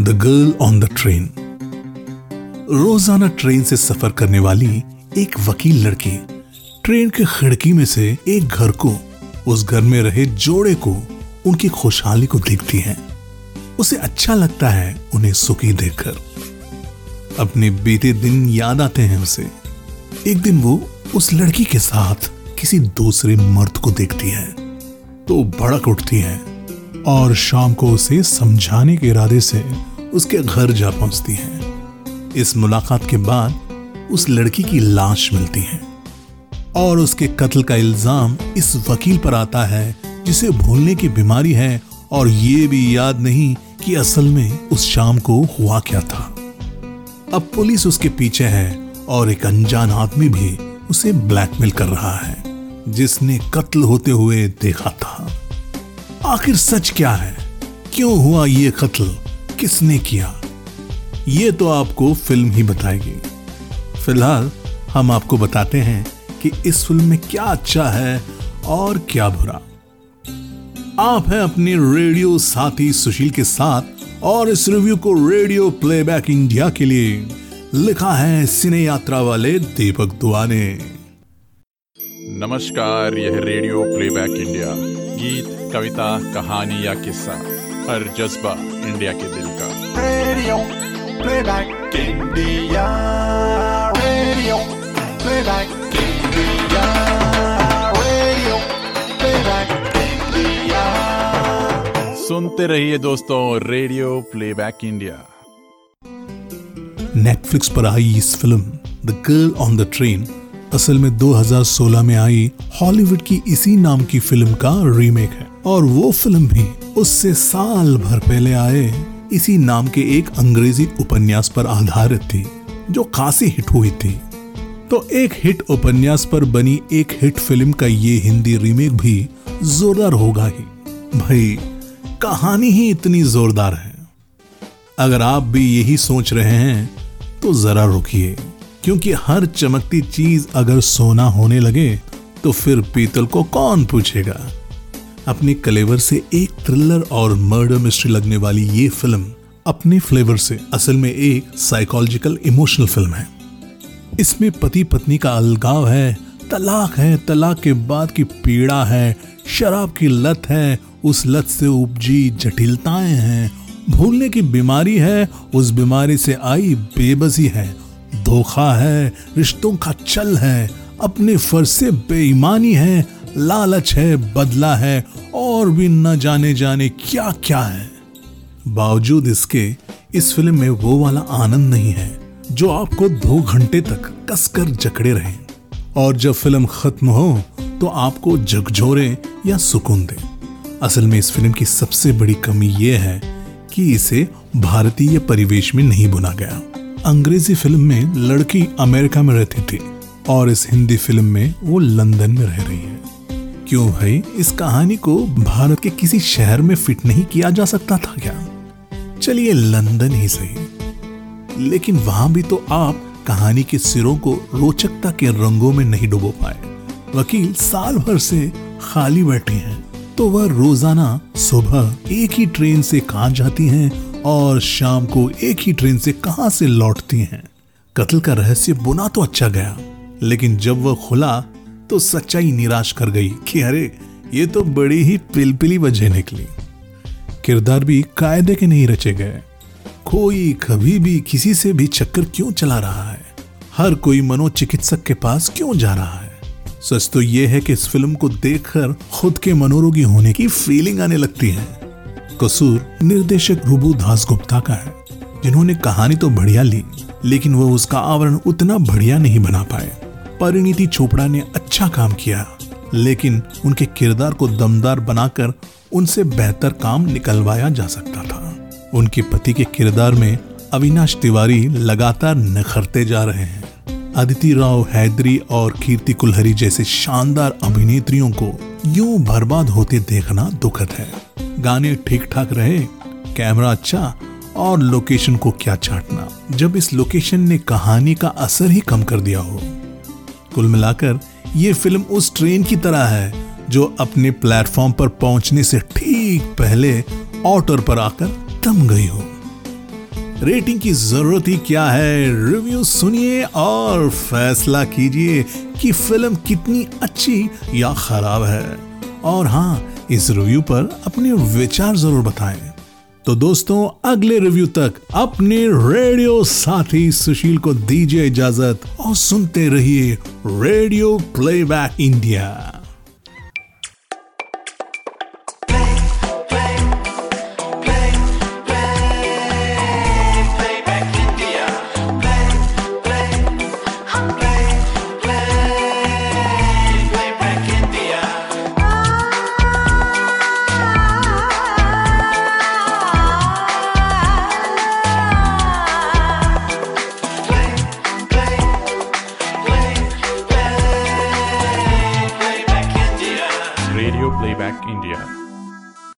The girl on the train रोज़ाना train से सफ़र करने वाली एक वकील लड़की ट्रेन के खिड़की में से एक घर को, उस घर में रहे जोड़े को, उनकी खुशहाली को देखती है। उसे अच्छा लगता है उन्हें सुखी देखकर। अपने बीते दिन याद आते हैं उसे। एक दिन वो उस लड़की के साथ किसी दूसरे मर्द को देखती है। तो भड़क उठती है। और शाम को उसे समझाने के इरादे से उसके घर जा पहुँचती है। इस मुलाकात के बाद उस लड़की की लाश मिलती है और उसके कत्ल का इल्ज़ाम इस वकील पर आता है, जिसे भूलने की बीमारी है और ये भी याद नहीं कि असल में उस शाम को हुआ क्या था। अब पुलिस उसके पीछे है और एक अनजान आदमी भी उसे ब्लैकमेल कर रहा है, जिसने कत्ल होते हुए देखा था। आखिर सच क्या है? क्यों हुआ ये कत्ल? किसने किया? ये तो आपको फ़िल्म ही बताएगी। फ़िलहाल, हम आपको बताते हैं कि इस फ़िल्म में क्या अच्छा है और क्या बुरा। आप हैं अपने रेडियो साथी सुशील के साथ और इस रिव्यू को रेडियो प्लेबैक इंडिया के लिए लिखा है सिने यात्रा वाले दीपक दुआ ने नमस्कार, यह रेडियो प्लेबैक इंडिया। गीत कविता कहानी या किस्सा हर जज्बा इंडिया के दिल का। Radio playback India radio playback India radio playback India सुनते रहिए दोस्तों रेडियो प्लेबैक इंडिया नेटफ्लिक्स पर आई इस film the girl on the train असल में 2016 में आई हॉलीवुड की इसी नाम की फ़िल्म का रीमेक है। और वो फ़िल्म भी उससे साल भर पहले आए। इसी नाम के एक अंग्रेज़ी उपन्यास पर आधारित थी, जो खासी हिट हुई थी। तो एक हिट उपन्यास पर बनी एक हिट फ़िल्म का ये हिंदी रीमेक भी जोरदार होगा ही। भाई, कहानी ही इतनी जोरदार है। अगर आप भी यही सोच रहे हैं तो जरा रुकिए। क्योंकि हर चमकती चीज़ अगर सोना होने लगे तो फिर पीतल को कौन पूछेगा? अपने कलेवर से एक थ्रिलर और मर्डर मिस्ट्री लगने वाली ये फ़िल्म अपने फ्लेवर से असल में एक साइकोलॉजिकल इमोशनल फ़िल्म है। इसमें पति पत्नी का अलगाव है, तलाक है, तलाक के बाद की पीड़ा है, शराब की लत है, उस लत से उपजी जटिलताएँ हैं, भूलने की बीमारी है, उस बीमारी से आई बेबसी है धोखा है, रिश्तों का चल है, अपने फ़र्ज़ से बेईमानी है, लालच है, बदला है, और भी न जाने जाने क्या क्या है। बावजूद इसके, इस फ़िल्म में वो वाला आनंद नहीं है, जो आपको दो घंटे तक कसकर जकड़े रहे। और जब फ़िल्म खत्म हो तो आपको झकझोरे या सुकून दे। असल में इस फ़िल्म की सबसे बड़ी कमी यह है कि इसे भारतीय परिवेश में नहीं बुना गया। अंग्रेज़ी फ़िल्म में लड़की अमेरिका में रहती थी और इस हिंदी फ़िल्म में वो लंदन में रह रही है। क्यों भाई? इस कहानी को भारत के किसी शहर में फिट नहीं किया जा सकता था क्या? चलिए लंदन ही सही। लेकिन वहाँ भी तो आप कहानी के सिरों को रोचकता के रंगों में नहीं डुबो पाए। वकील साल भर से खाली बैठे हैं तो वह रोज़ाना सुबह एक ही ट्रेन से कहा जाती हैं और शाम को एक ही ट्रेन से कहाँ से लौटती हैं? कत्ल का रहस्य बुना तो अच्छा गया, लेकिन जब वह खुला तो सच्चाई निराश कर गई कि अरे, ये तो बड़ी ही पिलपिली वजह निकली। किरदार भी कायदे के नहीं रचे गए। कोई कभी भी किसी से भी चक्कर क्यों चला रहा है? हर कोई मनोचिकित्सक के पास क्यों जा रहा है? सच तो यह है कि इस फ़िल्म को देखकर खुद के मनोरोगी होने की फीलिंग आने लगती है। कसूर निर्देशक रुबू दास गुप्ता का है। जिन्होंने कहानी तो बढ़िया ली, लेकिन वो उसका आवरण उतना बढ़िया नहीं बना पाए। परिणीति चोपड़ा ने अच्छा काम किया, लेकिन उनके किरदार को दमदार बनाकर उनसे बेहतर काम निकलवाया जा सकता था। उनके पति के किरदार में अविनाश तिवारी लगातार निखरते जा रहे हैं। अदिति राव हैदरी और कीर्ति कुलहरी जैसे शानदार अभिनेत्रियों को यूँ बर्बाद होते देखना दुखद है। गाने ठीक ठाक रहे, कैमरा अच्छा और लोकेशन को क्या चाटना। जब इस लोकेशन ने कहानी का असर ही कम कर दिया हो। कुल मिलाकर ये फ़िल्म उस ट्रेन की तरह है, जो अपने प्लेटफॉर्म पर पहुँचने से ठीक पहले ऑटर पर आकर थम गई हो। रेटिंग की ज़रूरत ही क्या है, रिव्यू सुनिए और फैसला कीजिए कि फ़िल्म कितनी अच्छी या खराब है। और हाँ इस रिव्यू पर अपने विचार ज़रूर बताएँ। तो दोस्तों, अगले रिव्यू तक अपने रेडियो साथी सुशील को दीजिए इजाज़त और सुनते रहिए रेडियो प्लेबैक इंडिया